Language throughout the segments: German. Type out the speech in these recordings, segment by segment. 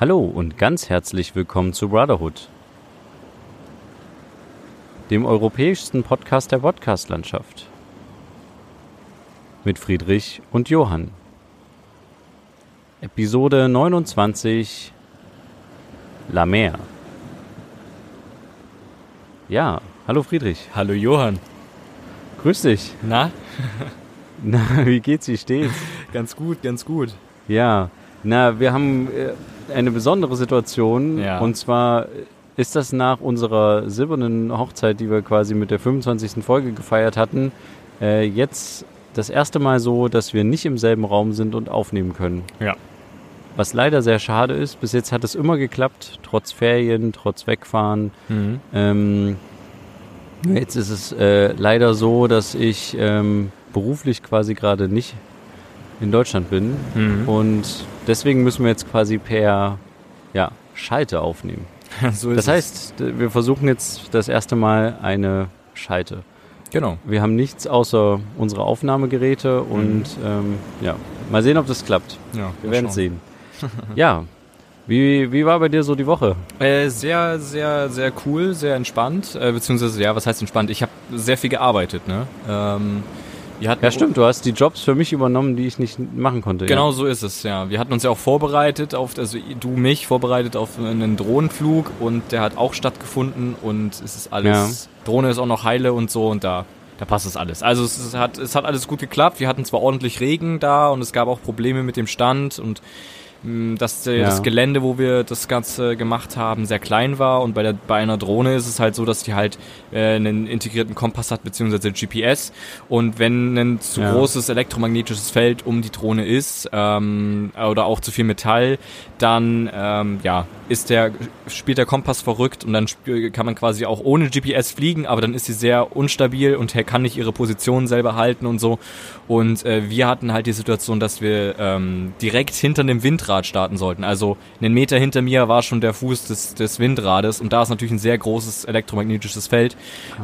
Hallo und ganz herzlich willkommen zu Brotherhood, dem europäischsten Podcast der Podcastlandschaft. Mit Friedrich und Johann. Episode 29 La Mer. Ja, hallo Friedrich. Hallo Johann. Grüß dich. Na? Na, wie geht's, wie steht's? ganz gut, ganz gut. Ja, na, wir haben äh, eine besondere Situation. Ja. Und zwar ist das nach unserer silbernen Hochzeit, die wir quasi mit der 25. Folge gefeiert hatten, äh, jetzt das erste Mal so, dass wir nicht im selben Raum sind und aufnehmen können. Ja. Was leider sehr schade ist. Bis jetzt hat es immer geklappt, trotz Ferien, trotz Wegfahren. Mhm. Ähm, jetzt ist es äh, leider so, dass ich ähm, beruflich quasi gerade nicht in Deutschland bin. Mhm. Und deswegen müssen wir jetzt quasi per ja, Schalte aufnehmen. so Das heißt, wir versuchen jetzt das erste Mal eine Schalte. Genau. Wir haben nichts außer unsere Aufnahmegeräte und ähm, ja, mal sehen, ob das klappt. Ja, Wir werden es sehen. ja, wie, wie war bei dir so die Woche? Äh, sehr, sehr, sehr cool, sehr entspannt. Äh, beziehungsweise, ja, was heißt entspannt? Ich habe sehr viel gearbeitet, ne? Ähm, Ja, stimmt, du hast die Jobs für mich übernommen, die ich nicht machen konnte. Genau so ist es, ja. Wir hatten uns ja auch vorbereitet auf, also du mich vorbereitet auf einen Drohnenflug und der hat auch stattgefunden und es ist alles, Drohne ist auch noch heile und so und da, da passt es alles. Also es, ist- hat, es hat alles gut geklappt. Wir hatten zwar ordentlich Regen da und es gab auch Probleme mit dem Stand und dass der, Ja. das Gelände, wo wir das Ganze gemacht haben, sehr klein war und bei, der, bei einer Drohne ist es halt so, dass die halt äh, einen integrierten Kompass hat, beziehungsweise GPS und wenn ein zu Ja. großes elektromagnetisches Feld um die Drohne ist ähm, oder auch zu viel Metall, dann ähm, ja, ist der, spielt der Kompass verrückt und dann sp- kann man quasi auch ohne GPS fliegen, aber dann ist sie sehr unstabil und kann nicht ihre Position selber halten und so. Und äh, wir hatten halt die Situation, dass wir ähm, direkt hinter dem Windrad starten sollten. Also einen Meter hinter mir war schon der Fuß des, des Windrades und da ist natürlich ein sehr großes elektromagnetisches Feld.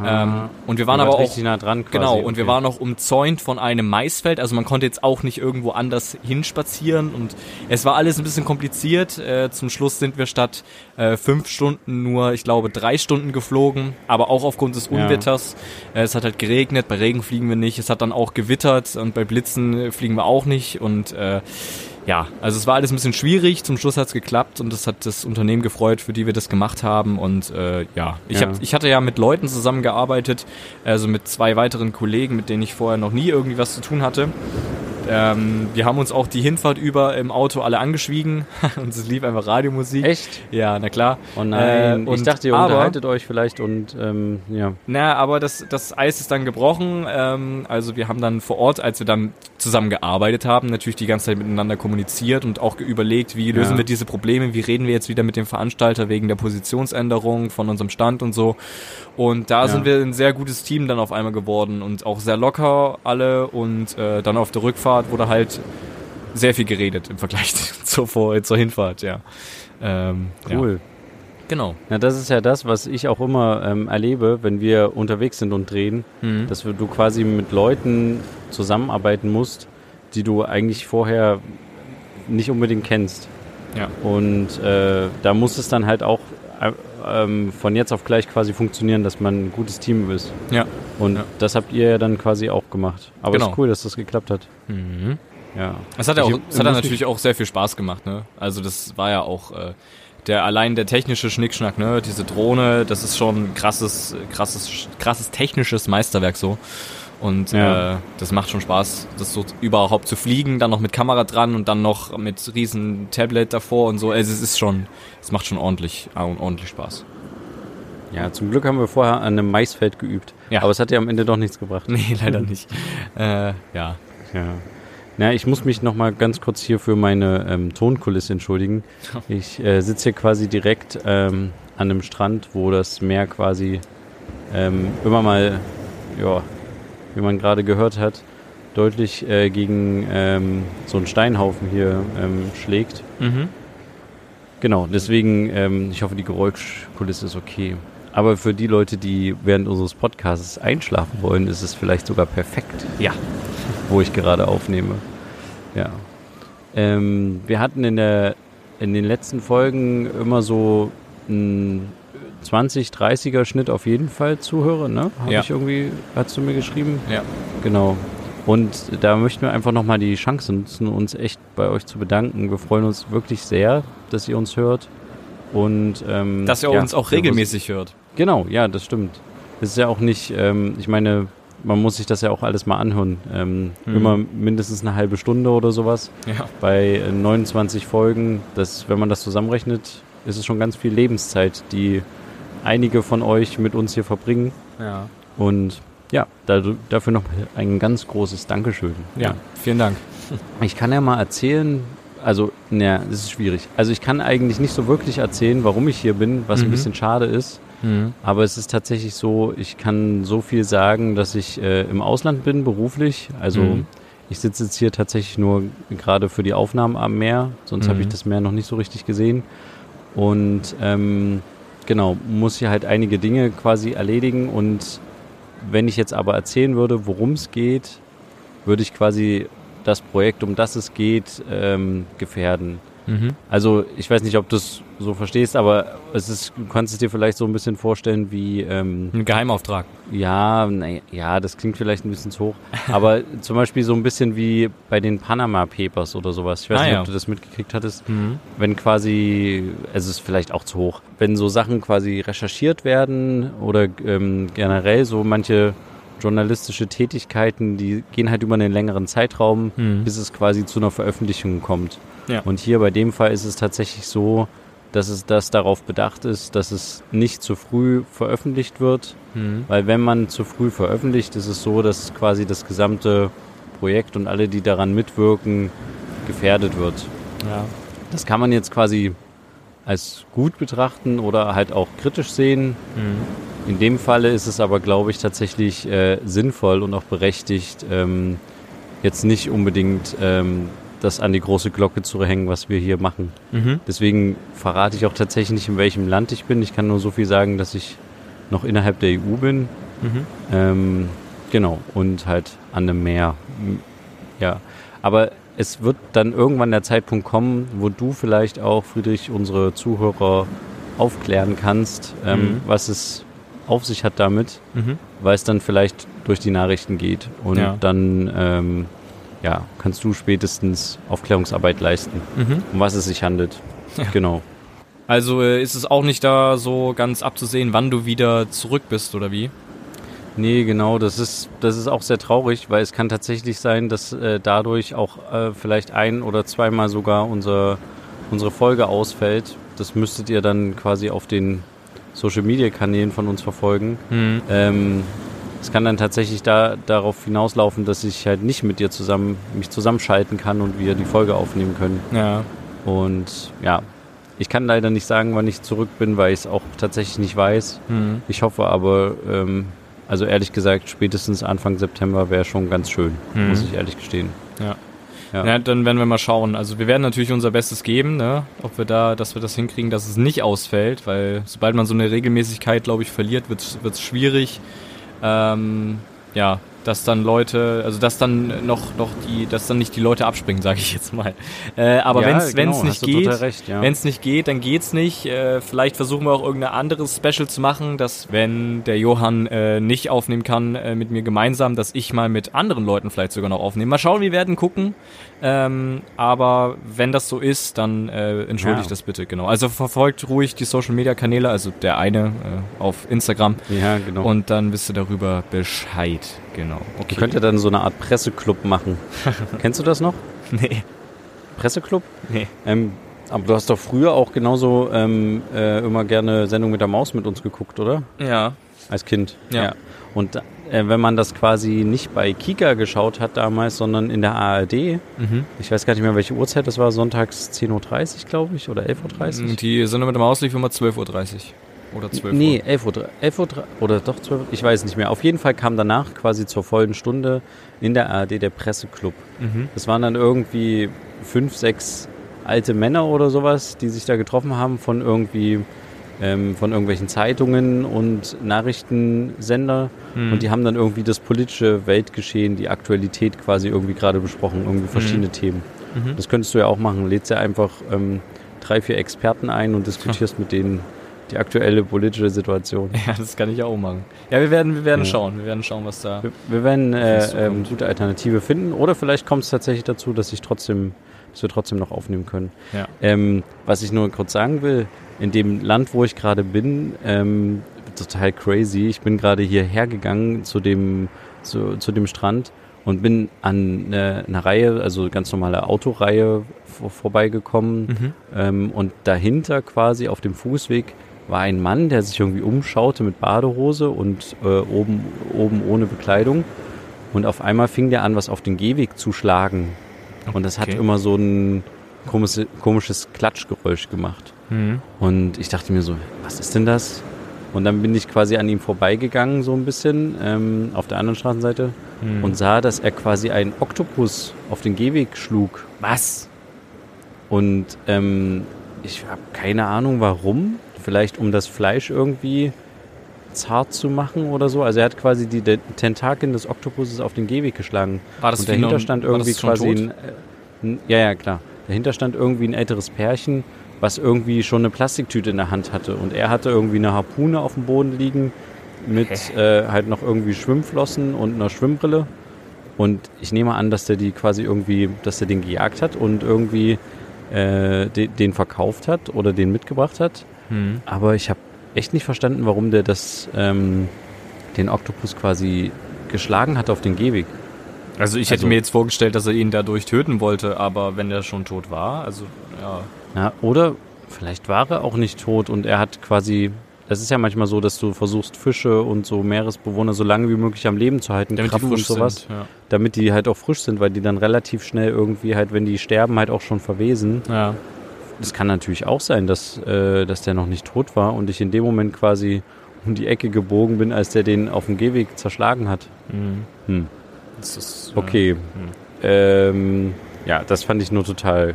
Ähm, und wir waren aber auch nah dran quasi. Genau, und wir Okay. waren auch umzäunt von einem Maisfeld, also man konnte jetzt auch nicht irgendwo anders hinspazieren und es war alles ein bisschen kompliziert. Äh, zum Schluss sind wir statt äh, fünf Stunden nur, ich glaube, drei Stunden geflogen, aber auch aufgrund des Ja. Unwetters. Äh, es hat halt geregnet, bei Regen fliegen wir nicht, es hat dann auch gewittert und bei Blitzen fliegen wir auch nicht und äh, ja, also es war alles ein bisschen schwierig. Zum Schluss hat es geklappt und das hat das Unternehmen gefreut, für die wir das gemacht haben. Und äh, ja, ich, Ja. Hab, ich hatte ja mit Leuten zusammengearbeitet, also mit zwei weiteren Kollegen, mit denen ich vorher noch nie irgendwie was zu tun hatte. Ähm, wir haben uns auch die Hinfahrt über im Auto alle angeschwiegen und es lief einfach Radiomusik. Echt? Ja, na klar. Oh nein, Äh, ich und- dachte, ihr aber- unterhaltet euch vielleicht und ähm, ja. Na, aber das, das Eis ist dann gebrochen. Ähm, also wir haben dann vor Ort, als wir dann zusammen gearbeitet haben, natürlich die ganze Zeit miteinander kommuniziert und auch überlegt, wie lösen Ja. wir diese Probleme, wie reden wir jetzt wieder mit dem Veranstalter wegen der Positionsänderung von unserem Stand und so. Und da Ja. sind wir ein sehr gutes Team dann auf einmal geworden und auch sehr locker alle und äh, dann auf der Rückfahrt wurde halt sehr viel geredet im Vergleich zur, Vor zur Hinfahrt, ja. Ähm, Cool. Ja. Genau. Na, das ist ja das, was ich auch immer ähm, erlebe, wenn wir unterwegs sind und drehen, Mhm. dass du quasi mit Leuten zusammenarbeiten musst, die du eigentlich vorher nicht unbedingt kennst. Ja. Und äh, da muss es dann halt auch äh, ähm, von jetzt auf gleich quasi funktionieren, dass man ein gutes Team ist. Ja. Und Ja. das habt ihr ja dann quasi auch gemacht. Aber es Genau. ist cool, dass das geklappt hat. Mhm. Ja. Es hat ja Ich- auch, es hat natürlich auch sehr viel Spaß gemacht, ne? Also das war ja auch äh, der allein der technische Schnickschnack, ne? Diese Drohne, das ist schon krasses, krasses, krasses technisches Meisterwerk so. Und Ja. äh, das macht schon Spaß, das so überhaupt zu fliegen, dann noch mit Kamera dran und dann noch mit riesen Tablet davor und so. Also es ist schon, es macht schon ordentlich, ordentlich Spaß. Ja, zum Glück haben wir vorher an einem Maisfeld geübt. Ja. Aber es hat ja am Ende doch nichts gebracht. Nee, leider nicht. äh, ja. Ja. Na, ich muss mich noch mal ganz kurz hier für meine ähm, Tonkulisse entschuldigen. Ich äh, sitze hier quasi direkt ähm, an einem Strand, wo das Meer quasi ähm, immer mal, ja, wie man gerade gehört hat, deutlich äh, gegen ähm, so einen Steinhaufen hier ähm, schlägt. Mhm. Genau, deswegen, ähm, ich hoffe, die Geräuschkulisse ist okay. Aber für die Leute, die während unseres Podcasts einschlafen wollen, ist es vielleicht sogar perfekt. Ja. Wo ich gerade aufnehme. Ja. Ähm, wir hatten in der in den letzten Folgen immer so ein 20, 30er Schnitt auf jeden Fall zuhöre, ne? Habe Ja. ich irgendwie, hast du mir geschrieben? Ja. Genau. Und da möchten wir einfach nochmal die Chance nutzen, uns echt bei euch zu bedanken. Wir freuen uns wirklich sehr, dass ihr uns hört. Und ähm, Dass ihr ja, uns auch regelmäßig hört. Genau, ja, das stimmt. Es ist ja auch nicht, ähm, ich meine, man muss sich das ja auch alles mal anhören. Ähm, Mhm. Immer mindestens eine halbe Stunde oder sowas. Ja. Bei äh, 29 Folgen, das, wenn man das zusammenrechnet, ist es schon ganz viel Lebenszeit, die einige von euch mit uns hier verbringen. Ja. Und ja, da, dafür noch ein ganz großes Dankeschön. Ja, vielen Dank. Ich kann ja mal erzählen, also, naja, das ist schwierig. Also ich kann eigentlich nicht so wirklich erzählen, warum ich hier bin, was ein Mhm. bisschen schade ist. Aber es ist tatsächlich so, ich kann so viel sagen, dass ich äh, im Ausland bin, beruflich. Also Mhm. ich sitze jetzt hier tatsächlich nur gerade für die Aufnahmen am Meer, sonst habe ich Mhm. das Meer noch nicht so richtig gesehen. Und ähm, genau, muss hier halt einige Dinge quasi erledigen. Und wenn ich jetzt aber erzählen würde, worum es geht, würde ich quasi das Projekt, um das es geht, ähm, gefährden. Mhm. Also ich weiß nicht, ob du es so verstehst, aber es ist, du kannst es dir vielleicht so ein bisschen vorstellen wie, ähm, Ein Geheimauftrag. ja, naja, ja, das klingt vielleicht ein bisschen zu hoch, aber zum Beispiel so ein bisschen wie bei den Panama Papers oder sowas. Ich weiß Ah, nicht, ja. ob du das mitgekriegt hattest. Mhm. Wenn quasi, es ist vielleicht auch zu hoch, wenn so Sachen quasi recherchiert werden oder ähm, generell so manche journalistische Tätigkeiten, die gehen halt über einen längeren Zeitraum, Mhm. bis es quasi zu einer Veröffentlichung kommt. Ja. Und hier bei dem Fall ist es tatsächlich so, dass es das darauf bedacht ist, dass es nicht zu früh veröffentlicht wird, Mhm. weil wenn man zu früh veröffentlicht, ist es so, dass quasi das gesamte Projekt und alle, die daran mitwirken, gefährdet wird. Ja. Das kann man jetzt quasi als gut betrachten oder halt auch kritisch sehen. Mhm. In dem Falle ist es aber, glaube ich, tatsächlich äh, sinnvoll und auch berechtigt, ähm, jetzt nicht unbedingt ähm, das an die große Glocke zu hängen, was wir hier machen. Mhm. Deswegen verrate ich auch tatsächlich nicht, in welchem Land ich bin. Ich kann nur so viel sagen, dass ich noch innerhalb der EU bin. Mhm. Ähm, genau, und halt an einem Meer. Ja, aber es wird dann irgendwann der Zeitpunkt kommen, wo du vielleicht auch, Friedrich, unsere Zuhörer aufklären kannst, ähm, Mhm. was es auf sich hat damit, Mhm. weil es dann vielleicht durch die Nachrichten geht. Und Ja. dann ähm, ja, kannst du spätestens Aufklärungsarbeit leisten, Mhm. um was es sich handelt. Ja. Genau. Also äh, ist es auch nicht da so ganz abzusehen, wann du wieder zurück bist oder wie? Nee, genau, das ist, das ist auch sehr traurig, weil es kann tatsächlich sein, dass äh, dadurch auch äh, vielleicht ein oder zweimal sogar unser, unsere Folge ausfällt. Das müsstet ihr dann quasi auf den Social-Media-Kanälen von uns verfolgen. Mhm. Ähm, es kann dann tatsächlich da, darauf hinauslaufen, dass ich halt nicht mit dir zusammen mich zusammenschalten kann und wir die Folge aufnehmen können. Ja. Und ja, ich kann leider nicht sagen, wann ich zurück bin, weil ich es auch tatsächlich nicht weiß. Mhm. Ich hoffe aber, ähm, also ehrlich gesagt, spätestens Anfang September wäre schon ganz schön, Mhm. muss ich ehrlich gestehen. Ja. Ja. Ja. dann werden wir mal schauen. Also wir werden natürlich unser Bestes geben, ne? ob wir da, dass wir das hinkriegen, dass es nicht ausfällt, weil sobald man so eine Regelmäßigkeit, glaube ich, verliert, wird es schwierig. Ähm, ja, dass dann Leute, also dass dann noch, noch die, dass dann nicht die Leute abspringen, sage ich jetzt mal. Äh, aber Ja, wenn es genau, nicht geht, recht, ja. wenn es nicht geht, dann geht's nicht. Äh, vielleicht versuchen wir auch irgendein anderes Special zu machen, dass wenn der Johann äh, nicht aufnehmen kann äh, mit mir gemeinsam, dass ich mal mit anderen Leuten vielleicht sogar noch aufnehme. Mal schauen, wir werden gucken. Ähm, aber wenn das so ist, dann äh, entschuldigt Ja. das bitte, genau. Also verfolgt ruhig die Social Media Kanäle, also der eine äh, auf Instagram Ja, genau. und dann wisst ihr darüber Bescheid. Genau. Ihr könnt ja dann so eine Art Presseclub machen. Kennst du das noch? Nee. Presseclub? Nee. Ähm, aber du hast doch früher auch genauso ähm, äh, immer gerne Sendung mit der Maus mit uns geguckt, oder? Ja. Als Kind. Ja. Und äh, wenn man das quasi nicht bei Kika geschaut hat damals, sondern in der ARD, Mhm. ich weiß gar nicht mehr, welche Uhrzeit das war, sonntags 10.30 Uhr, glaube ich, oder 11.30 Uhr. Die Sendung mit dem Maus lief immer 12.30 Uhr. Oder 12 Uhr. Nee, 11 Uhr, 11 Uhr oder doch 12 Uhr, ich weiß nicht mehr. Auf jeden Fall kam danach quasi zur vollen Stunde in der ARD der Presseclub. Mhm. Das waren dann irgendwie fünf, sechs alte Männer oder sowas, die sich da getroffen haben von irgendwie ähm, von irgendwelchen Zeitungen und Nachrichtensender Mhm. und die haben dann irgendwie das politische Weltgeschehen, die Aktualität quasi irgendwie gerade besprochen, irgendwie verschiedene Themen. Mhm. Das könntest du ja auch machen. Lädst ja einfach ähm, drei, vier Experten ein und diskutierst mit denen die aktuelle politische Situation. Ja, das kann ich auch machen. Ja, wir werden, wir werden ja. schauen. Wir werden schauen, was da. Wir, wir werden äh, ähm, gute Alternative finden. Oder vielleicht kommt es tatsächlich dazu, dass ich trotzdem, dass wir trotzdem noch aufnehmen können. Ja. Ähm, was ich nur kurz sagen will, in dem Land, wo ich gerade bin, ähm, total crazy. Ich bin gerade hierher gegangen zu dem, zu, zu dem Strand und bin an eine, eine Reihe, also ganz normale Autoreihe vor, vorbeigekommen. Mhm. Ähm, und dahinter quasi auf dem Fußweg war ein Mann, der sich irgendwie umschaute mit Badehose und äh, oben, oben ohne Bekleidung. Und auf einmal fing der an, was auf den Gehweg zu schlagen. Und das hat immer so ein komisches, komisches Klatschgeräusch gemacht. Mhm. Und ich dachte mir so, was ist denn das? Und dann bin ich quasi an ihm vorbeigegangen, so ein bisschen, ähm, auf der anderen Straßenseite, mhm. und sah, dass er quasi einen Oktopus auf den Gehweg schlug. Was? Und ähm, ich habe keine Ahnung warum. Vielleicht um das Fleisch irgendwie zart zu machen oder so. Also er hat quasi die Tentakeln des Oktopuses auf den Gehweg geschlagen. War das und dahinter stand irgendwie quasi ein, äh, ein, ja ja klar. Dahinter stand irgendwie ein älteres Pärchen, was irgendwie schon eine Plastiktüte in der Hand hatte und er hatte irgendwie eine Harpune auf dem Boden liegen mit äh, halt noch irgendwie Schwimmflossen und einer Schwimmbrille. Und ich nehme an, dass der die quasi irgendwie, dass er den gejagt hat und irgendwie äh, den, den verkauft hat oder den mitgebracht hat. Mhm. Aber ich habe echt nicht verstanden, warum der das, ähm, den Oktopus quasi geschlagen hat auf den Gehweg. Also ich hätte also, mir jetzt vorgestellt, dass er ihn dadurch töten wollte, aber wenn er schon tot war, also ja. Ja, oder vielleicht war er auch nicht tot und er hat quasi das ist ja manchmal so, dass du versuchst, Fische und so Meeresbewohner so lange wie möglich am Leben zu halten, damit Krabben und sowas, sind, ja. damit die halt auch frisch sind, weil die dann relativ schnell irgendwie halt, wenn die sterben, halt auch schon verwesen. Ja. Das kann natürlich auch sein, dass, äh, dass der noch nicht tot war und ich in dem Moment quasi um die Ecke gebogen bin, als der den auf dem Gehweg zerschlagen hat. Mhm. Hm. Ist, okay. Hm. Ähm, ja, das fand ich nur total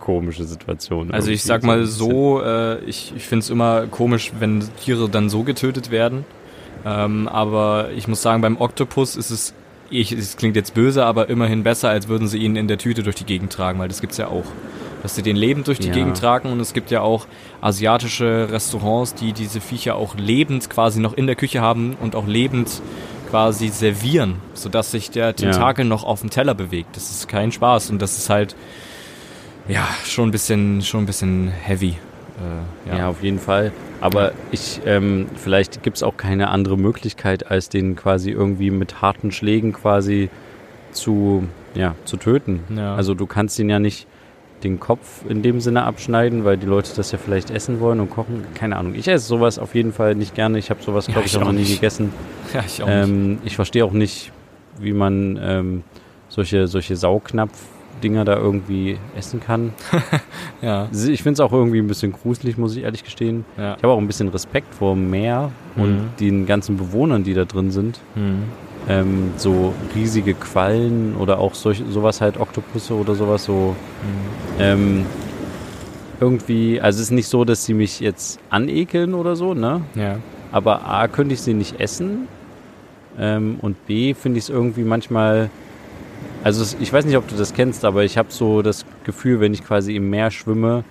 komische Situation. Also ich sag mal so, äh, ich, ich finde es immer komisch, wenn Tiere dann so getötet werden. Ähm, aber ich muss sagen, beim Oktopus ist es, ich, es klingt jetzt böse, aber immerhin besser, als würden sie ihn in der Tüte durch die Gegend tragen, weil das gibt's ja auch. Dass sie den lebend durch die ja. Gegend tragen und es gibt ja auch asiatische Restaurants, die diese Viecher auch lebend quasi noch in der Küche haben und auch lebend quasi servieren, sodass sich der Tentakel ja. noch auf dem Teller bewegt. Das ist kein Spaß und das ist halt ja, schon ein bisschen, schon ein bisschen heavy. Äh, ja. ja. auf jeden Fall. Aber ich, ähm, vielleicht gibt es auch keine andere Möglichkeit, als den quasi irgendwie mit harten Schlägen quasi zu, ja, zu töten. Ja. Also du kannst ihn ja nicht den Kopf in dem Sinne abschneiden, weil die Leute das ja vielleicht essen wollen und kochen. Keine Ahnung. Ich esse sowas auf jeden Fall nicht gerne. Ich habe sowas, glaube ja, ich, auch noch nie gegessen. Ja, ich auch ähm, nicht. Ich verstehe auch nicht, wie man ähm, solche, solche Saugnapf Dinger da irgendwie essen kann. ja. Ich finde es auch irgendwie ein bisschen gruselig, muss ich ehrlich gestehen. Ja. Ich habe auch ein bisschen Respekt vor dem Meer mhm. und den ganzen Bewohnern, die da drin sind. Mhm. Ähm, so riesige Quallen oder auch solch, sowas halt, Oktopusse oder sowas, so mhm. ähm, irgendwie, also es ist nicht so, dass sie mich jetzt anekeln oder so, ne? Ja. Aber A, könnte ich sie nicht essen ähm, und B, finde ich es irgendwie manchmal also ich weiß nicht, ob du das kennst, aber ich habe so das Gefühl, wenn ich quasi im Meer schwimme,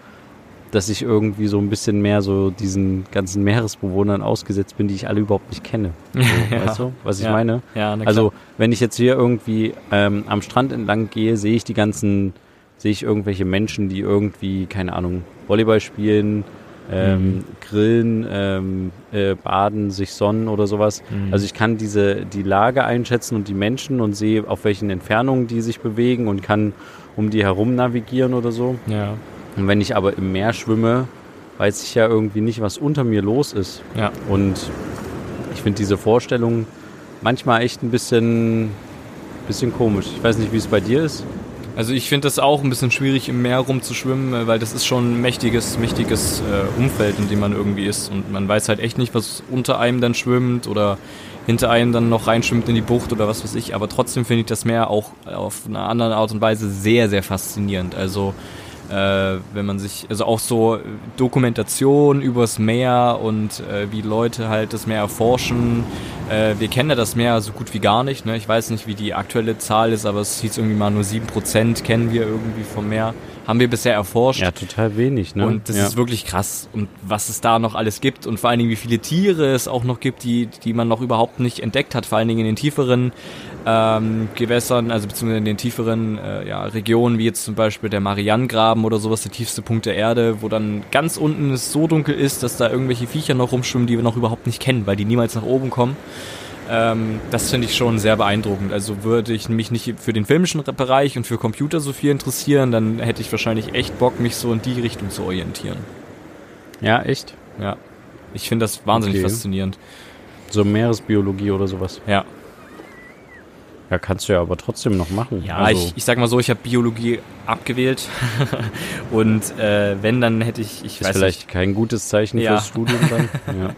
dass ich irgendwie so ein bisschen mehr so diesen ganzen Meeresbewohnern ausgesetzt bin, die ich alle überhaupt nicht kenne. So, ja. Weißt du, was ich ja. meine? Ja, also wenn ich jetzt hier irgendwie ähm, am Strand entlang gehe, sehe ich die ganzen, sehe ich irgendwelche Menschen, die irgendwie, keine Ahnung, Volleyball spielen, ähm, mhm. grillen, ähm, äh, baden, sich sonnen oder sowas. Mhm. Also ich kann diese die Lage einschätzen und die Menschen und sehe, auf welchen Entfernungen die sich bewegen und kann um die herum navigieren oder so. Ja. Und wenn ich aber im Meer schwimme, weiß ich ja irgendwie nicht, was unter mir los ist. Ja. Und ich finde diese Vorstellung manchmal echt ein bisschen, bisschen komisch. Ich weiß nicht, wie es bei dir ist. Also ich finde das auch ein bisschen schwierig, im Meer rumzuschwimmen, äh, weil das ist schon ein mächtiges, mächtiges äh, Umfeld, in dem man irgendwie ist. Und man weiß halt echt nicht, was unter einem dann schwimmt oder hinter einem dann noch reinschwimmt in die Bucht oder was weiß ich. Aber trotzdem finde ich das Meer auch auf eine andere Art und Weise sehr, sehr faszinierend. Also äh, wenn man sich, also auch so Dokumentation übers Meer und äh, wie Leute halt das Meer erforschen. Äh, wir kennen ja das Meer so gut wie gar nicht. Ne? Ich weiß nicht, wie die aktuelle Zahl ist, aber es hieß irgendwie mal nur 7% kennen wir irgendwie vom Meer. Haben wir bisher erforscht. Ja, total wenig, ne? Und das ja. ist wirklich krass. Und was es da noch alles gibt und vor allen Dingen, wie viele Tiere es auch noch gibt, die, die man noch überhaupt nicht entdeckt hat, vor allen Dingen in den tieferen ähm, Gewässern, also beziehungsweise in den tieferen äh, ja, Regionen, wie jetzt zum Beispiel der Marianengraben oder sowas, der tiefste Punkt der Erde, wo dann ganz unten es so dunkel ist, dass da irgendwelche Viecher noch rumschwimmen, die wir noch überhaupt nicht kennen, weil die niemals nach oben kommen. Ähm, das finde ich schon sehr beeindruckend. Also würde ich mich nicht für den filmischen Bereich und für Computer so viel interessieren, dann hätte ich wahrscheinlich echt Bock, mich so in die Richtung zu orientieren. Ja, echt? Ja. Ich finde das wahnsinnig Okay. faszinierend. So Meeresbiologie oder sowas. Ja. Ja, kannst du ja aber trotzdem noch machen. Ja, also, ich, ich sag mal so, ich habe Biologie abgewählt. und äh, wenn, dann hätte ich, ich ist weiß vielleicht kein gutes Zeichen Ja. fürs Studium dann. ja.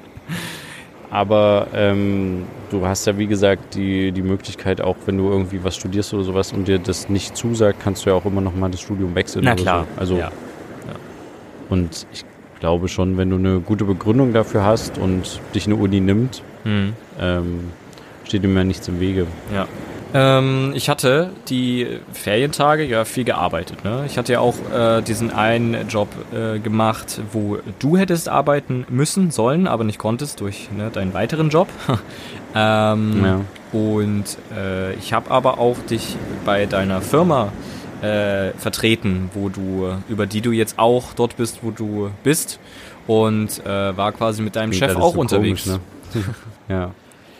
Aber ähm, du hast ja, wie gesagt, die, die Möglichkeit, auch wenn du irgendwie was studierst oder sowas und dir das nicht zusagt, kannst du ja auch immer noch mal das Studium wechseln. Na klar. So. Also, ja. und ich glaube schon, wenn du eine gute Begründung dafür hast und dich eine Uni nimmt, Hm. ähm, steht ihm ja nichts im Wege. Ja. Ähm, ich hatte die Ferientage ja viel gearbeitet. Ne? Ich hatte ja auch äh, diesen einen Job äh, gemacht, wo du hättest arbeiten müssen, sollen, aber nicht konntest durch ne, deinen weiteren Job. ähm, Ja. Und äh, ich habe aber auch dich bei deiner Firma äh, vertreten, wo du über die du jetzt auch dort bist, wo du bist und äh, war quasi mit deinem Klingt Chef auch so unterwegs. komisch, ne? ja,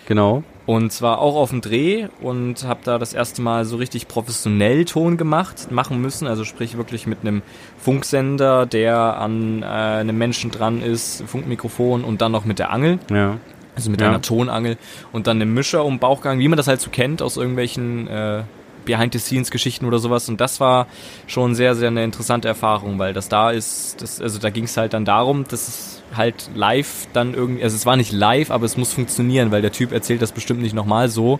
genau. Und zwar auch auf dem Dreh und habe da das erste Mal so richtig professionell Ton gemacht, machen müssen. Also sprich wirklich mit einem Funksender, der an äh, einem Menschen dran ist, Funkmikrofon und dann noch mit der Angel, Ja. also mit Ja. einer Tonangel und dann einem Mischer um Bauchgang, wie man das halt so kennt aus irgendwelchen äh, Behind-the-Scenes-Geschichten oder sowas. Und das war schon sehr, sehr eine interessante Erfahrung, weil das da ist, das, also da ging es halt dann darum, dass es halt live dann irgendwie, also es war nicht live, aber es muss funktionieren, weil der Typ erzählt das bestimmt nicht nochmal so.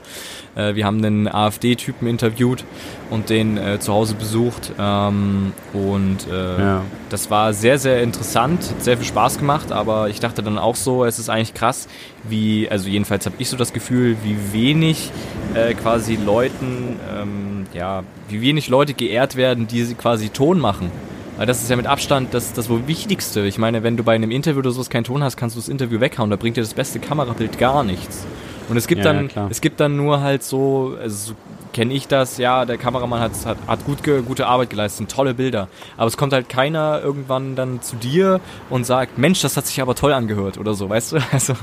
Äh, wir haben einen AfD-Typen interviewt und den äh, zu Hause besucht ähm, und äh, Ja. das war sehr, sehr interessant, hat sehr viel Spaß gemacht, aber ich dachte dann auch so, es ist eigentlich krass, wie, also jedenfalls habe ich so das Gefühl, wie wenig äh, quasi Leuten, ähm, ja, wie wenig Leute geehrt werden, die quasi Ton machen. Weil das ist ja mit Abstand das, das wohl Wichtigste. Ich meine, wenn du bei einem Interview oder sowas keinen Ton hast, kannst du das Interview weghauen. Da bringt dir das beste Kamerabild gar nichts. Und es gibt Ja, dann, ja, es gibt dann nur halt so, also so kenne ich das, ja, der Kameramann hat, hat, hat gut, gute Arbeit geleistet, tolle Bilder. Aber es kommt halt keiner irgendwann dann zu dir und sagt, Mensch, das hat sich aber toll angehört oder so, weißt du? Also,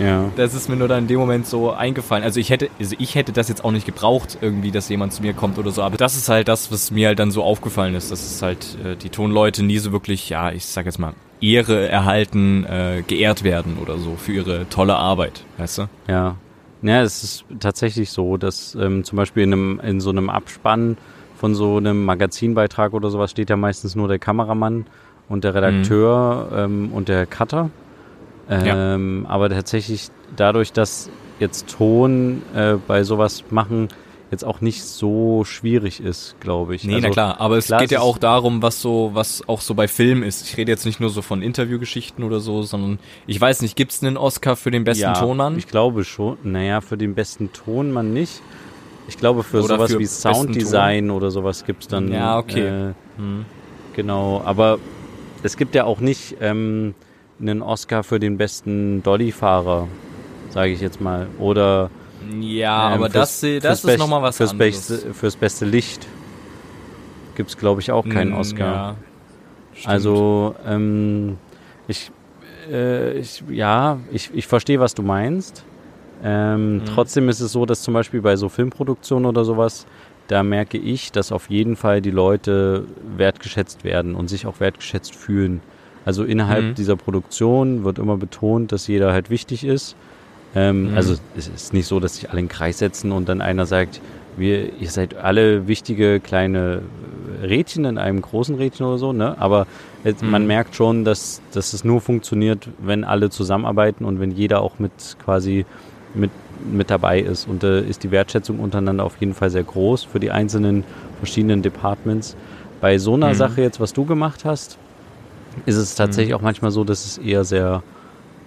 Ja. das ist mir nur dann in dem Moment so eingefallen. Also ich hätte, also ich hätte das jetzt auch nicht gebraucht, irgendwie, dass jemand zu mir kommt oder so. Aber das ist halt das, was mir halt dann so aufgefallen ist, dass es halt äh, die Tonleute nie so wirklich, ja, ich sag jetzt mal, Ehre erhalten, äh, geehrt werden oder so für ihre tolle Arbeit, weißt du? Ja. Ja, es ist tatsächlich so, dass ähm, zum Beispiel in, einem, in so einem Abspann von so einem Magazinbeitrag oder sowas steht ja meistens nur der Kameramann und der Redakteur ähm, und der Cutter. Ähm, Aber tatsächlich dadurch, dass jetzt Ton äh, bei sowas machen jetzt auch nicht so schwierig ist, glaube ich. Nee, Also, na klar, aber es klar, geht es ja auch darum, was so, was auch so bei Film ist. Ich rede jetzt nicht nur so von Interviewgeschichten oder so, sondern ich weiß nicht, gibt's einen Oscar für den besten ja, Tonmann? Ich glaube schon. Naja, für den besten Tonmann nicht. Ich glaube, für Oder sowas für wie Sounddesign oder sowas gibt's dann. Ja, okay. Äh, Hm. genau, aber es gibt ja auch nicht ähm, einen Oscar für den besten Dolly-Fahrer, sage ich jetzt mal. Oder Ja, ähm, aber fürs- das, das ist nochmal was fürs anderes. Beste, fürs beste Licht gibt's glaube ich, auch keinen Mm, Oscar. Ja. Also, ähm, ich, äh, ich, ja, ich, ich verstehe, was du meinst. Ähm, Mhm. Trotzdem ist es so, dass zum Beispiel bei so Filmproduktionen oder sowas, da merke ich, dass auf jeden Fall die Leute wertgeschätzt werden und sich auch wertgeschätzt fühlen. Also innerhalb Mhm. dieser Produktion wird immer betont, dass jeder halt wichtig ist. Ähm, Mhm. Also es ist nicht so, dass sich alle in den Kreis setzen und dann einer sagt, wir, ihr seid alle wichtige kleine Rädchen in einem großen Rädchen oder so, ne? Aber jetzt, man Mhm. merkt schon, dass, dass es nur funktioniert, wenn alle zusammenarbeiten und wenn jeder auch mit quasi mit, mit dabei ist. Und da ist die Wertschätzung untereinander auf jeden Fall sehr groß für die einzelnen verschiedenen Departments. Bei so einer mhm. Sache jetzt, was du gemacht hast, ist es tatsächlich mhm. auch manchmal so, dass es eher sehr,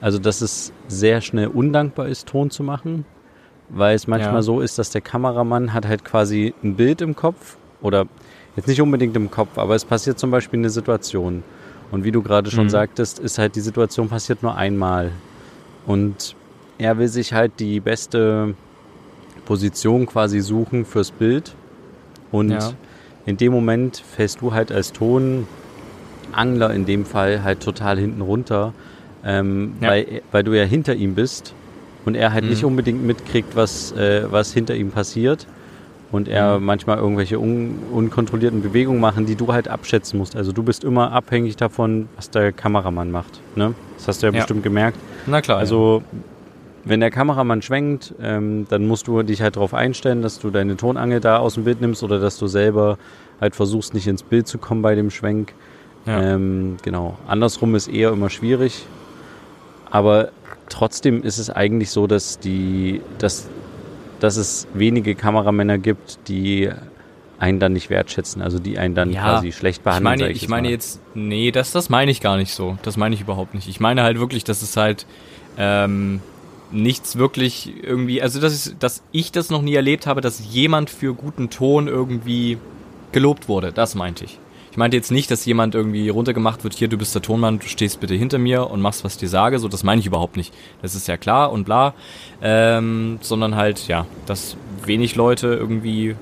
also dass es sehr schnell undankbar ist, Ton zu machen, weil es manchmal ja. so ist, dass der Kameramann hat halt quasi ein Bild im Kopf oder jetzt nicht unbedingt im Kopf, aber es passiert zum Beispiel eine Situation. Und wie du gerade schon mhm. sagtest, ist halt die Situation passiert nur einmal. Und er will sich halt die beste Position quasi suchen fürs Bild. Und ja. in dem Moment fällst du halt als Tonangler in dem Fall halt total hinten runter, ähm, ja. weil, weil du ja hinter ihm bist und er halt mhm. nicht unbedingt mitkriegt, was, äh, was hinter ihm passiert und er mhm. manchmal irgendwelche un unkontrollierten Bewegungen machen, die du halt abschätzen musst. Also du bist immer abhängig davon, was der Kameramann macht. Ne? Das hast du ja, ja. bestimmt gemerkt. Na klar. Also ja. wenn der Kameramann schwenkt, ähm, dann musst du dich halt darauf einstellen, dass du deine Tonangel da aus dem Bild nimmst oder dass du selber halt versuchst, nicht ins Bild zu kommen bei dem Schwenk. Ja. Ähm, genau. Andersrum ist eher immer schwierig. Aber trotzdem ist es eigentlich so, dass die, dass dass es wenige Kameramänner gibt, die einen dann nicht wertschätzen, also die einen dann ja, quasi schlecht behandeln. Ich meine, ich, ich meine jetzt, nee, das, das meine ich gar nicht so. Das meine ich überhaupt nicht. Ich meine halt wirklich, dass es halt ähm, nichts wirklich irgendwie, also dass, ich, dass ich das noch nie erlebt habe, dass jemand für guten Ton irgendwie gelobt wurde. Das meinte ich. Ich meinte jetzt nicht, dass jemand irgendwie runtergemacht wird, hier, du bist der Tonmann, du stehst bitte hinter mir und machst, was ich dir sage. So, das meine ich überhaupt nicht. Das ist ja klar und bla. Ähm, sondern halt, ja, dass wenig Leute irgendwie.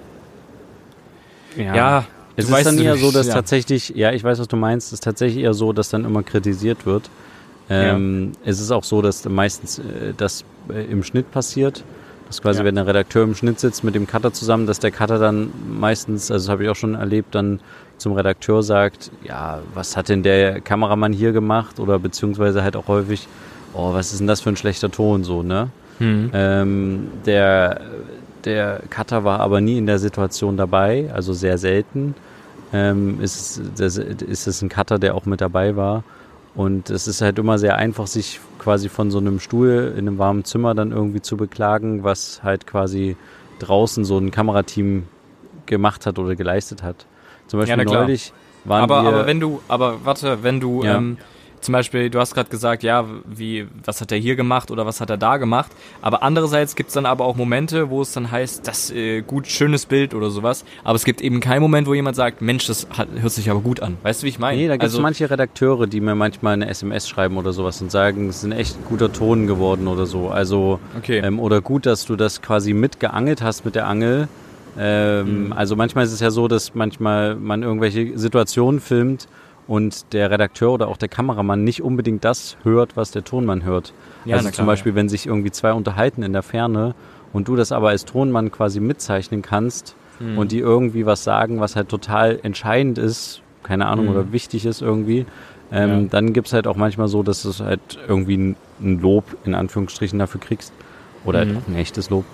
Ja. ja es ist dann eher so, dass ja. tatsächlich, ja, ich weiß, was du meinst, es ist tatsächlich eher so, dass dann immer kritisiert wird. Ähm, ja. Es ist auch so, dass meistens äh, das äh, im Schnitt passiert. Das quasi, ja. wenn der Redakteur im Schnitt sitzt mit dem Cutter zusammen, dass der Cutter dann meistens, also das habe ich auch schon erlebt, dann zum Redakteur sagt, ja, was hat denn der Kameramann hier gemacht? Oder beziehungsweise halt auch häufig, oh, was ist denn das für ein schlechter Ton so, ne? Mhm. Ähm, der, der Cutter war aber nie in der Situation dabei, also sehr selten. Ähm, ist, das, ist es ein Cutter, der auch mit dabei war. Und es ist halt immer sehr einfach, sich quasi von so einem Stuhl in einem warmen Zimmer dann irgendwie zu beklagen, was halt quasi draußen so ein Kamerateam gemacht hat oder geleistet hat. Zum Beispiel ja, neulich waren aber, wir... Aber wenn du, aber warte, wenn du... Ja. Ähm, zum Beispiel, du hast gerade gesagt, ja, wie, was hat er hier gemacht oder was hat er da gemacht. Aber andererseits gibt es dann aber auch Momente, wo es dann heißt, das äh, gut, schönes Bild oder sowas. Aber es gibt eben keinen Moment, wo jemand sagt, Mensch, das hat, hört sich aber gut an. Weißt du, wie ich meine? Nee, da gibt es also, manche Redakteure, die mir manchmal eine SMS schreiben oder sowas und sagen, es ist ein echt guter Ton geworden oder so. Also, okay. ähm, oder gut, dass du das quasi mitgeangelt hast mit der Angel. Ähm, mhm. Also manchmal ist es ja so, dass manchmal man irgendwelche Situationen filmt und der Redakteur oder auch der Kameramann nicht unbedingt das hört, was der Tonmann hört. Ja, also zum Beispiel, ja. wenn sich irgendwie zwei unterhalten in der Ferne und du das aber als Tonmann quasi mitzeichnen kannst mhm. und die irgendwie was sagen, was halt total entscheidend ist, keine Ahnung, mhm. oder wichtig ist irgendwie, ähm, ja. dann gibt es halt auch manchmal so, dass du halt irgendwie ein, ein, Lob in Anführungsstrichen dafür kriegst. Oder mhm. ein echtes Lob.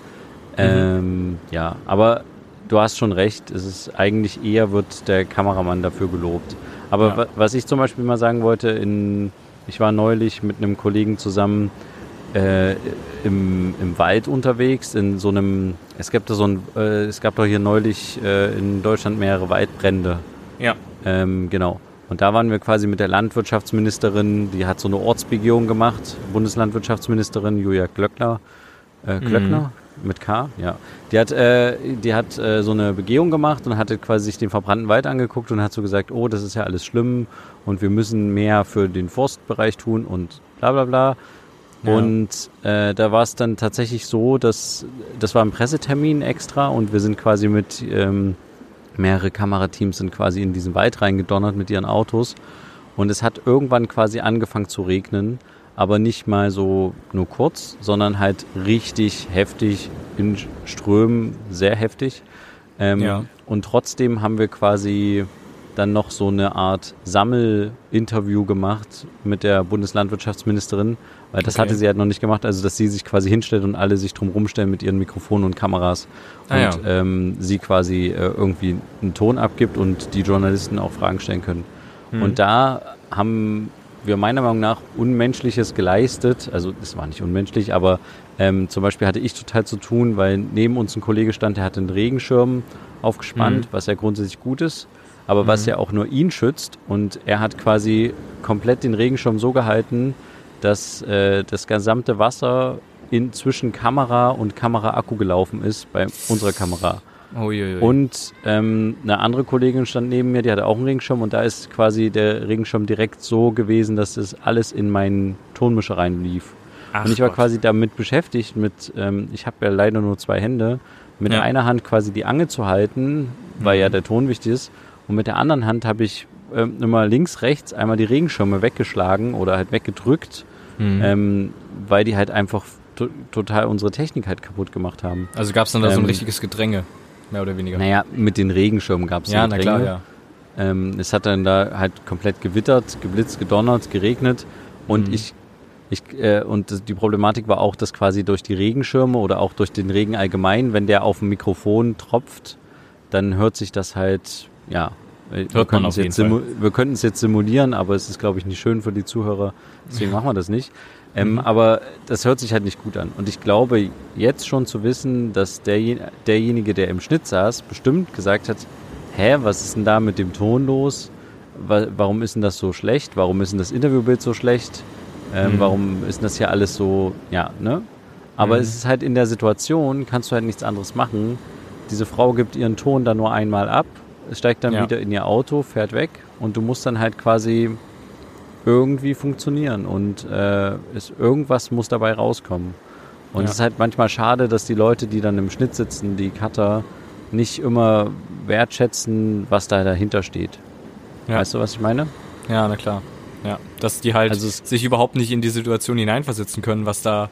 Mhm. Ähm, ja, aber du hast schon recht, es ist eigentlich eher wird der Kameramann dafür gelobt. Aber ja. was ich zum Beispiel mal sagen wollte, in, ich war neulich mit einem Kollegen zusammen äh, im, im Wald unterwegs, in so einem, es gab da so ein, äh, es gab doch hier neulich äh, in Deutschland mehrere Waldbrände. Ja. Ähm, genau. Und da waren wir quasi mit der Landwirtschaftsministerin, die hat so eine Ortsbegehung gemacht, Bundeslandwirtschaftsministerin Julia Glöckner. Äh, Glöckner? Mhm mit K, ja. Die hat, äh, die hat äh, so eine Begehung gemacht und hatte quasi sich den verbrannten Wald angeguckt und hat so gesagt, oh, das ist ja alles schlimm und wir müssen mehr für den Forstbereich tun und bla bla bla. Ja. Und äh, da war es dann tatsächlich so, dass das war ein Pressetermin extra und wir sind quasi mit ähm, mehrere Kamerateams sind quasi in diesen Wald reingedonnert mit ihren Autos und es hat irgendwann quasi angefangen zu regnen aber nicht mal so nur kurz, sondern halt richtig heftig in Strömen, sehr heftig. Ähm, ja. Und trotzdem haben wir quasi dann noch so eine Art Sammelinterview gemacht mit der Bundeslandwirtschaftsministerin, weil das okay. hatte sie halt noch nicht gemacht, also dass sie sich quasi hinstellt und alle sich drum rumstellen mit ihren Mikrofonen und Kameras ah, und ja. ähm, sie quasi äh, irgendwie einen Ton abgibt und die Journalisten auch Fragen stellen können. Hm. Und da haben wir meiner Meinung nach Unmenschliches geleistet. Also es war nicht unmenschlich, aber ähm, zum Beispiel hatte ich total zu tun, weil neben uns ein Kollege stand, der hatte einen Regenschirm aufgespannt, mhm. was ja grundsätzlich gut ist. aber was ja auch nur ihn schützt. Und er hat quasi komplett den Regenschirm so gehalten, dass äh, das gesamte Wasser in, zwischen Kamera und Kameraakku gelaufen ist bei unserer Kamera. Uiuiui. Und ähm, eine andere Kollegin stand neben mir, die hatte auch einen Regenschirm und da ist quasi der Regenschirm direkt so gewesen, dass das alles in meinen Tonmischer reinlief. Ach und ich war Gott. quasi damit beschäftigt, mit, ähm, ich habe ja leider nur zwei Hände, mit Ja. einer Hand quasi die Angel zu halten, weil Mhm. ja der Ton wichtig ist. Und mit der anderen Hand habe ich ähm, immer links, rechts einmal die Regenschirme weggeschlagen oder halt weggedrückt, Mhm. ähm, weil die halt einfach to total unsere Technik halt kaputt gemacht haben. also gab es dann da so ein ähm, richtiges Gedränge, mehr oder weniger. Naja, mit den Regenschirmen gab es ja, na klar, ja. ähm, es hat dann da halt komplett gewittert, geblitzt, gedonnert, geregnet und Mhm. ich, ich äh, und die Problematik war auch, dass quasi durch die Regenschirme oder auch durch den Regen allgemein, wenn der auf dem Mikrofon tropft, dann hört sich das halt, ja, äh, wir man könnten auf es jeden jetzt simu- wir könnten es jetzt simulieren, aber es ist glaube ich nicht schön für die Zuhörer, deswegen machen wir das nicht. Ähm, Mhm. Aber das hört sich halt nicht gut an. Und ich glaube jetzt schon zu wissen, dass derjen derjenige, der im Schnitt saß, bestimmt gesagt hat, hä, was ist denn da mit dem Ton los? Wa warum ist denn das so schlecht? Warum ist denn das Interviewbild so schlecht? Ähm, Mhm. Warum ist denn das hier alles so, ja, ne? Aber Mhm. es ist halt in der Situation, kannst du halt nichts anderes machen. Diese Frau gibt ihren Ton dann nur einmal ab, steigt dann Ja. wieder in ihr Auto, fährt weg und du musst dann halt quasi irgendwie funktionieren und äh, es, irgendwas muss dabei rauskommen. Und Ja. es ist halt manchmal schade, dass die Leute, die dann im Schnitt sitzen, die Cutter, nicht immer wertschätzen, was da dahinter steht. Ja. Weißt du, was ich meine? Ja, na klar. Ja, dass die halt Also sich überhaupt nicht in die Situation hineinversetzen können, was da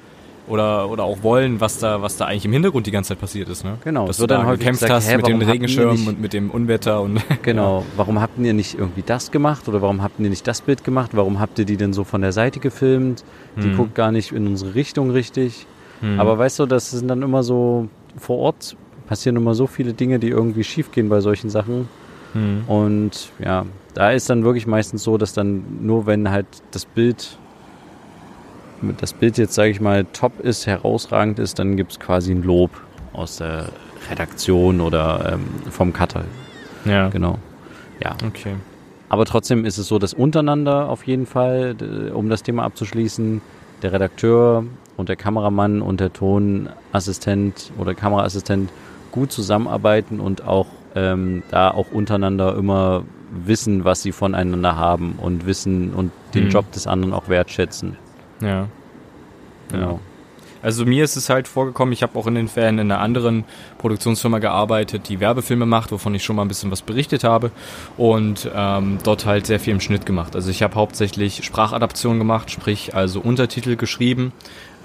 oder oder auch wollen, was da was da eigentlich im Hintergrund die ganze Zeit passiert ist, ne? Genau, Dass wird du dann da gekämpft gesagt, hast hä, mit dem Regenschirm und mit dem Unwetter und Genau. Warum habt ihr nicht irgendwie das gemacht oder warum habt ihr nicht das Bild gemacht? Warum habt ihr die denn so von der Seite gefilmt? Die Hm. guckt gar nicht in unsere Richtung richtig. Hm. Aber weißt du, das sind dann immer so, vor Ort passieren immer so viele Dinge, die irgendwie schiefgehen bei solchen Sachen. Hm. Und ja, da ist dann wirklich meistens so, dass dann nur wenn halt das Bild, das Bild jetzt, sage ich mal, top ist, herausragend ist, dann gibt es quasi ein Lob aus der Redaktion oder ähm, vom Cutter. ja. Genau. Ja. Okay. Aber trotzdem ist es so, dass untereinander auf jeden Fall, um das Thema abzuschließen, der Redakteur und der Kameramann und der Tonassistent oder Kameraassistent gut zusammenarbeiten und auch ähm, da auch untereinander immer wissen, was sie voneinander haben und wissen und den Mhm. Job des anderen auch wertschätzen. Ja. Genau. Also mir ist es halt vorgekommen, ich habe auch in den Fällen in einer anderen Produktionsfirma gearbeitet, die Werbefilme macht, wovon ich schon mal ein bisschen was berichtet habe und ähm, dort halt sehr viel im Schnitt gemacht. Also ich habe hauptsächlich Sprachadaption gemacht, sprich also Untertitel geschrieben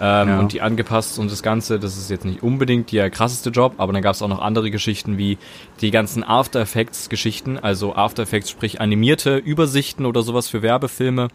ähm, Ja. und die angepasst und das Ganze. Das ist jetzt nicht unbedingt der krasseste Job, aber dann gab es auch noch andere Geschichten wie die ganzen After Effects Geschichten, also After Effects, sprich animierte Übersichten oder sowas für Werbefilme,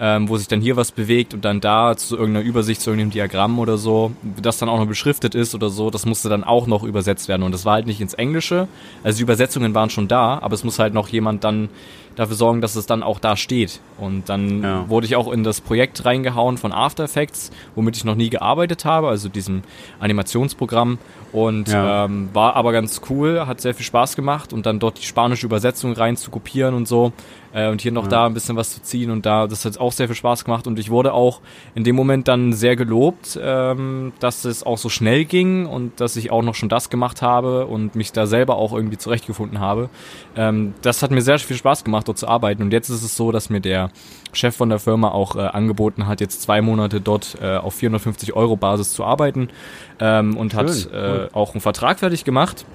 ähm, wo sich dann hier was bewegt und dann da zu irgendeiner Übersicht, zu irgendeinem Diagramm oder so, das dann auch noch beschriftet ist oder so, das musste dann auch noch übersetzt werden und das war halt nicht ins Englische. Also die Übersetzungen waren schon da, aber es muss halt noch jemand dann dafür sorgen, dass es dann auch da steht. Und dann Ja. wurde ich auch in das Projekt reingehauen von After Effects, womit ich noch nie gearbeitet habe, also diesem Animationsprogramm. Und Ja. ähm, war aber ganz cool, hat sehr viel Spaß gemacht und dann dort die spanische Übersetzung rein zu kopieren und so. Äh, und hier noch Ja. da ein bisschen was zu ziehen und da, das hat auch sehr viel Spaß gemacht und ich wurde auch in dem Moment dann sehr gelobt, ähm, dass es auch so schnell ging und dass ich auch noch schon das gemacht habe und mich da selber auch irgendwie zurechtgefunden habe. Ähm, das hat mir sehr viel Spaß gemacht, dort zu arbeiten und jetzt ist es so, dass mir der Chef von der Firma auch äh, angeboten hat, jetzt zwei Monate dort äh, auf 450 Euro Basis zu arbeiten ähm, und hat Schön, äh, cool. auch einen Vertrag fertig gemacht.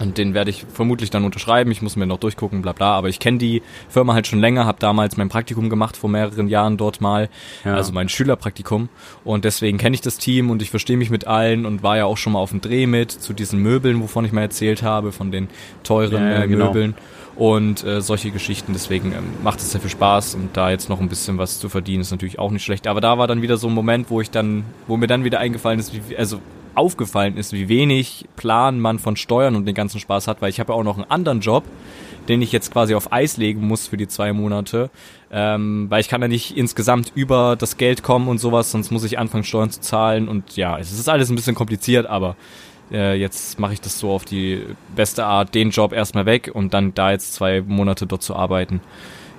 Und den werde ich vermutlich dann unterschreiben. Ich muss mir noch durchgucken, bla bla. Aber ich kenne die Firma halt schon länger, habe damals mein Praktikum gemacht vor mehreren Jahren dort mal, Ja. also mein Schülerpraktikum. Und deswegen kenne ich das Team und ich verstehe mich mit allen und war ja auch schon mal auf dem Dreh mit zu diesen Möbeln, wovon ich mal erzählt habe, von den teuren Ja, ja, äh, genau. Möbeln und äh, solche Geschichten. Deswegen ähm, macht es sehr viel Spaß und da jetzt noch ein bisschen was zu verdienen ist natürlich auch nicht schlecht. Aber da war dann wieder so ein Moment, wo ich dann, wo mir dann wieder eingefallen ist, wie, also aufgefallen ist, wie wenig Plan man von Steuern und den ganzen Spaß hat, weil ich habe ja auch noch einen anderen Job, den ich jetzt quasi auf Eis legen muss für die zwei Monate, ähm, weil ich kann ja nicht insgesamt über das Geld kommen und sowas, sonst muss ich anfangen Steuern zu zahlen und ja, es ist alles ein bisschen kompliziert, aber äh, jetzt mache ich das so auf die beste Art, den Job erstmal weg und dann da jetzt zwei Monate dort zu arbeiten.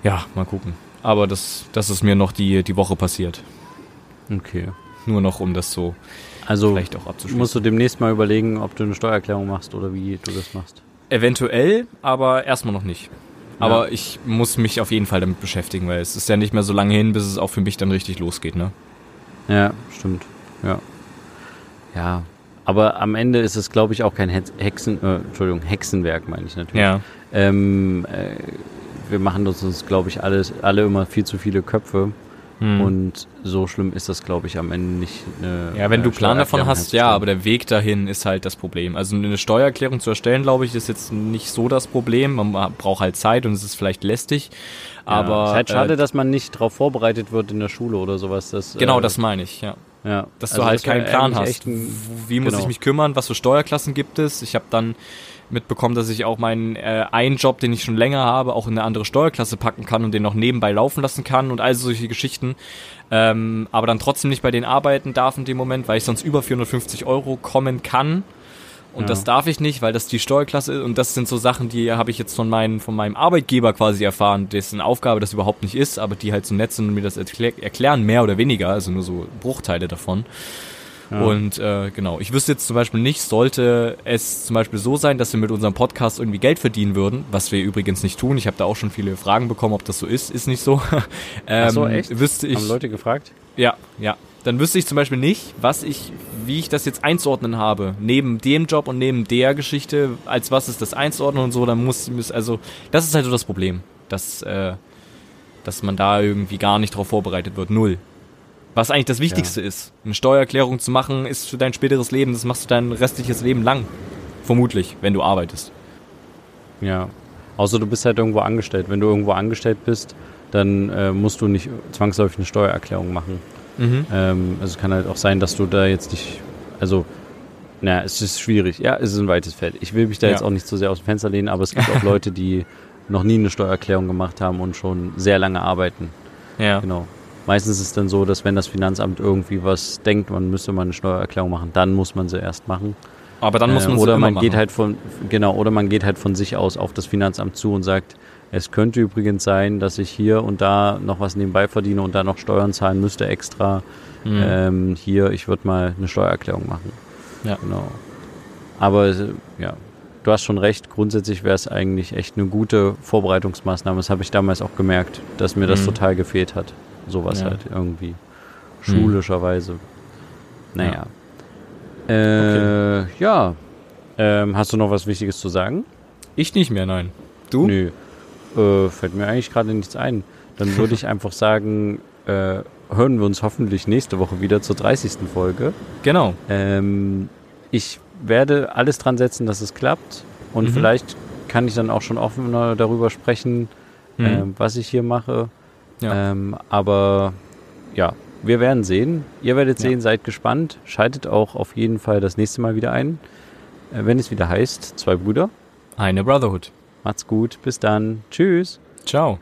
Ja, mal gucken. Aber das, das ist mir noch die, die Woche passiert. Okay. Nur noch, um das so Also vielleicht auch abzuschließen. musst du demnächst mal überlegen, ob du eine Steuererklärung machst oder wie du das machst. Eventuell, aber erstmal noch nicht. Aber ich muss mich auf jeden Fall damit beschäftigen, weil es ist ja nicht mehr so lange hin, bis es auch für mich dann richtig losgeht, ne? Ja, stimmt. Ja. Ja. Aber am Ende ist es, glaube ich, auch kein Hex- Hexen, äh, Entschuldigung, Hexenwerk, meine ich natürlich. Ja. Ähm, äh, wir machen uns, uns glaube ich, alles, alle immer viel zu viele Köpfe. Hm. Und so schlimm ist das, glaube ich, am Ende nicht. Eine, Ja, wenn du Plan davon hast, ja, aber der Weg dahin ist halt das Problem. Also eine Steuererklärung zu erstellen, glaube ich, ist jetzt nicht so das Problem. Man braucht halt Zeit und es ist vielleicht lästig. Aber ja, ist halt schade, äh, dass man nicht darauf vorbereitet wird in der Schule oder sowas. Dass, genau äh, das meine ich, ja. ja. Dass Also du halt das keinen Plan hast. ein- Wie muss genau. ich mich kümmern? Was für Steuerklassen gibt es? Ich habe dann mitbekommen, dass ich auch meinen äh, einen Job, den ich schon länger habe, auch in eine andere Steuerklasse packen kann und den noch nebenbei laufen lassen kann und all solche Geschichten. Ähm, aber dann trotzdem nicht bei denen arbeiten darf in dem Moment, weil ich sonst über 450 Euro kommen kann. Und Ja. das darf ich nicht, weil das die Steuerklasse ist. Und das sind so Sachen, die habe ich jetzt von, meinen, von meinem Arbeitgeber quasi erfahren, dessen Aufgabe das überhaupt nicht ist, aber die halt so nett sind und mir das erklär erklären, mehr oder weniger, also nur so Bruchteile davon. Ja. Und äh, genau, ich wüsste jetzt zum Beispiel nicht, sollte es zum Beispiel so sein, dass wir mit unserem Podcast irgendwie Geld verdienen würden, was wir übrigens nicht tun. Ich habe da auch schon viele Fragen bekommen, ob das so ist. Ist nicht so. ähm, Ach so, echt? Wüsste ich. Haben Leute gefragt? Ja, ja. Dann wüsste ich zum Beispiel nicht, was ich, wie ich das jetzt einzuordnen habe. Neben dem Job und neben der Geschichte, als was ist das einzuordnen und so, dann muss, muss also, das ist halt so das Problem, dass, äh, dass man da irgendwie gar nicht drauf vorbereitet wird. Null. Was eigentlich das Wichtigste ist. Eine Steuererklärung zu machen, ist für dein späteres Leben, das machst du dein restliches Leben lang. Vermutlich, wenn du arbeitest. Ja. Außer du bist halt irgendwo angestellt. Wenn du irgendwo angestellt bist, dann äh, musst du nicht zwangsläufig eine Steuererklärung machen. Mhm. Ähm, also es kann halt auch sein, dass du da jetzt nicht, also, naja, es ist schwierig. Ja, es ist ein weites Feld. Ich will mich da Ja. jetzt auch nicht so sehr aus dem Fenster lehnen, aber es gibt auch Leute, die noch nie eine Steuererklärung gemacht haben und schon sehr lange arbeiten. Ja. Genau. Meistens ist es dann so, dass wenn das Finanzamt irgendwie was denkt, man müsste mal eine Steuererklärung machen, dann muss man sie erst machen. Aber dann muss Äh, man oder immer man machen. geht halt von genau oder man geht halt von sich aus auf das Finanzamt zu und sagt, es könnte übrigens sein, dass ich hier und da noch was nebenbei verdiene und da noch Steuern zahlen müsste extra. Mhm. Ähm, hier, ich würde mal eine Steuererklärung machen. Ja. Genau. Aber äh, ja, du hast schon recht. Grundsätzlich wäre es eigentlich echt eine gute Vorbereitungsmaßnahme. Das habe ich damals auch gemerkt, dass mir das Mhm. total gefehlt hat. Sowas Ja. halt irgendwie schulischerweise. Naja. Äh, Okay. Ja. Ähm, hast du noch was Wichtiges zu sagen? Ich nicht mehr, nein. Du? Nö. Äh, fällt mir eigentlich gerade nichts ein. Dann würde ich einfach sagen, äh, hören wir uns hoffentlich nächste Woche wieder zur 30. Folge. Genau. Ähm, ich werde alles dran setzen, dass es klappt. Und Mhm. vielleicht kann ich dann auch schon offener darüber sprechen, Mhm. ähm, was ich hier mache. Ja. Ähm, aber ja, wir werden sehen. Ihr werdet Ja. sehen, seid gespannt. Schaltet auch auf jeden Fall das nächste Mal wieder ein, äh, wenn es wieder heißt, zwei Brüder. Eine Brotherhood. Macht's gut, bis dann. Tschüss. Ciao.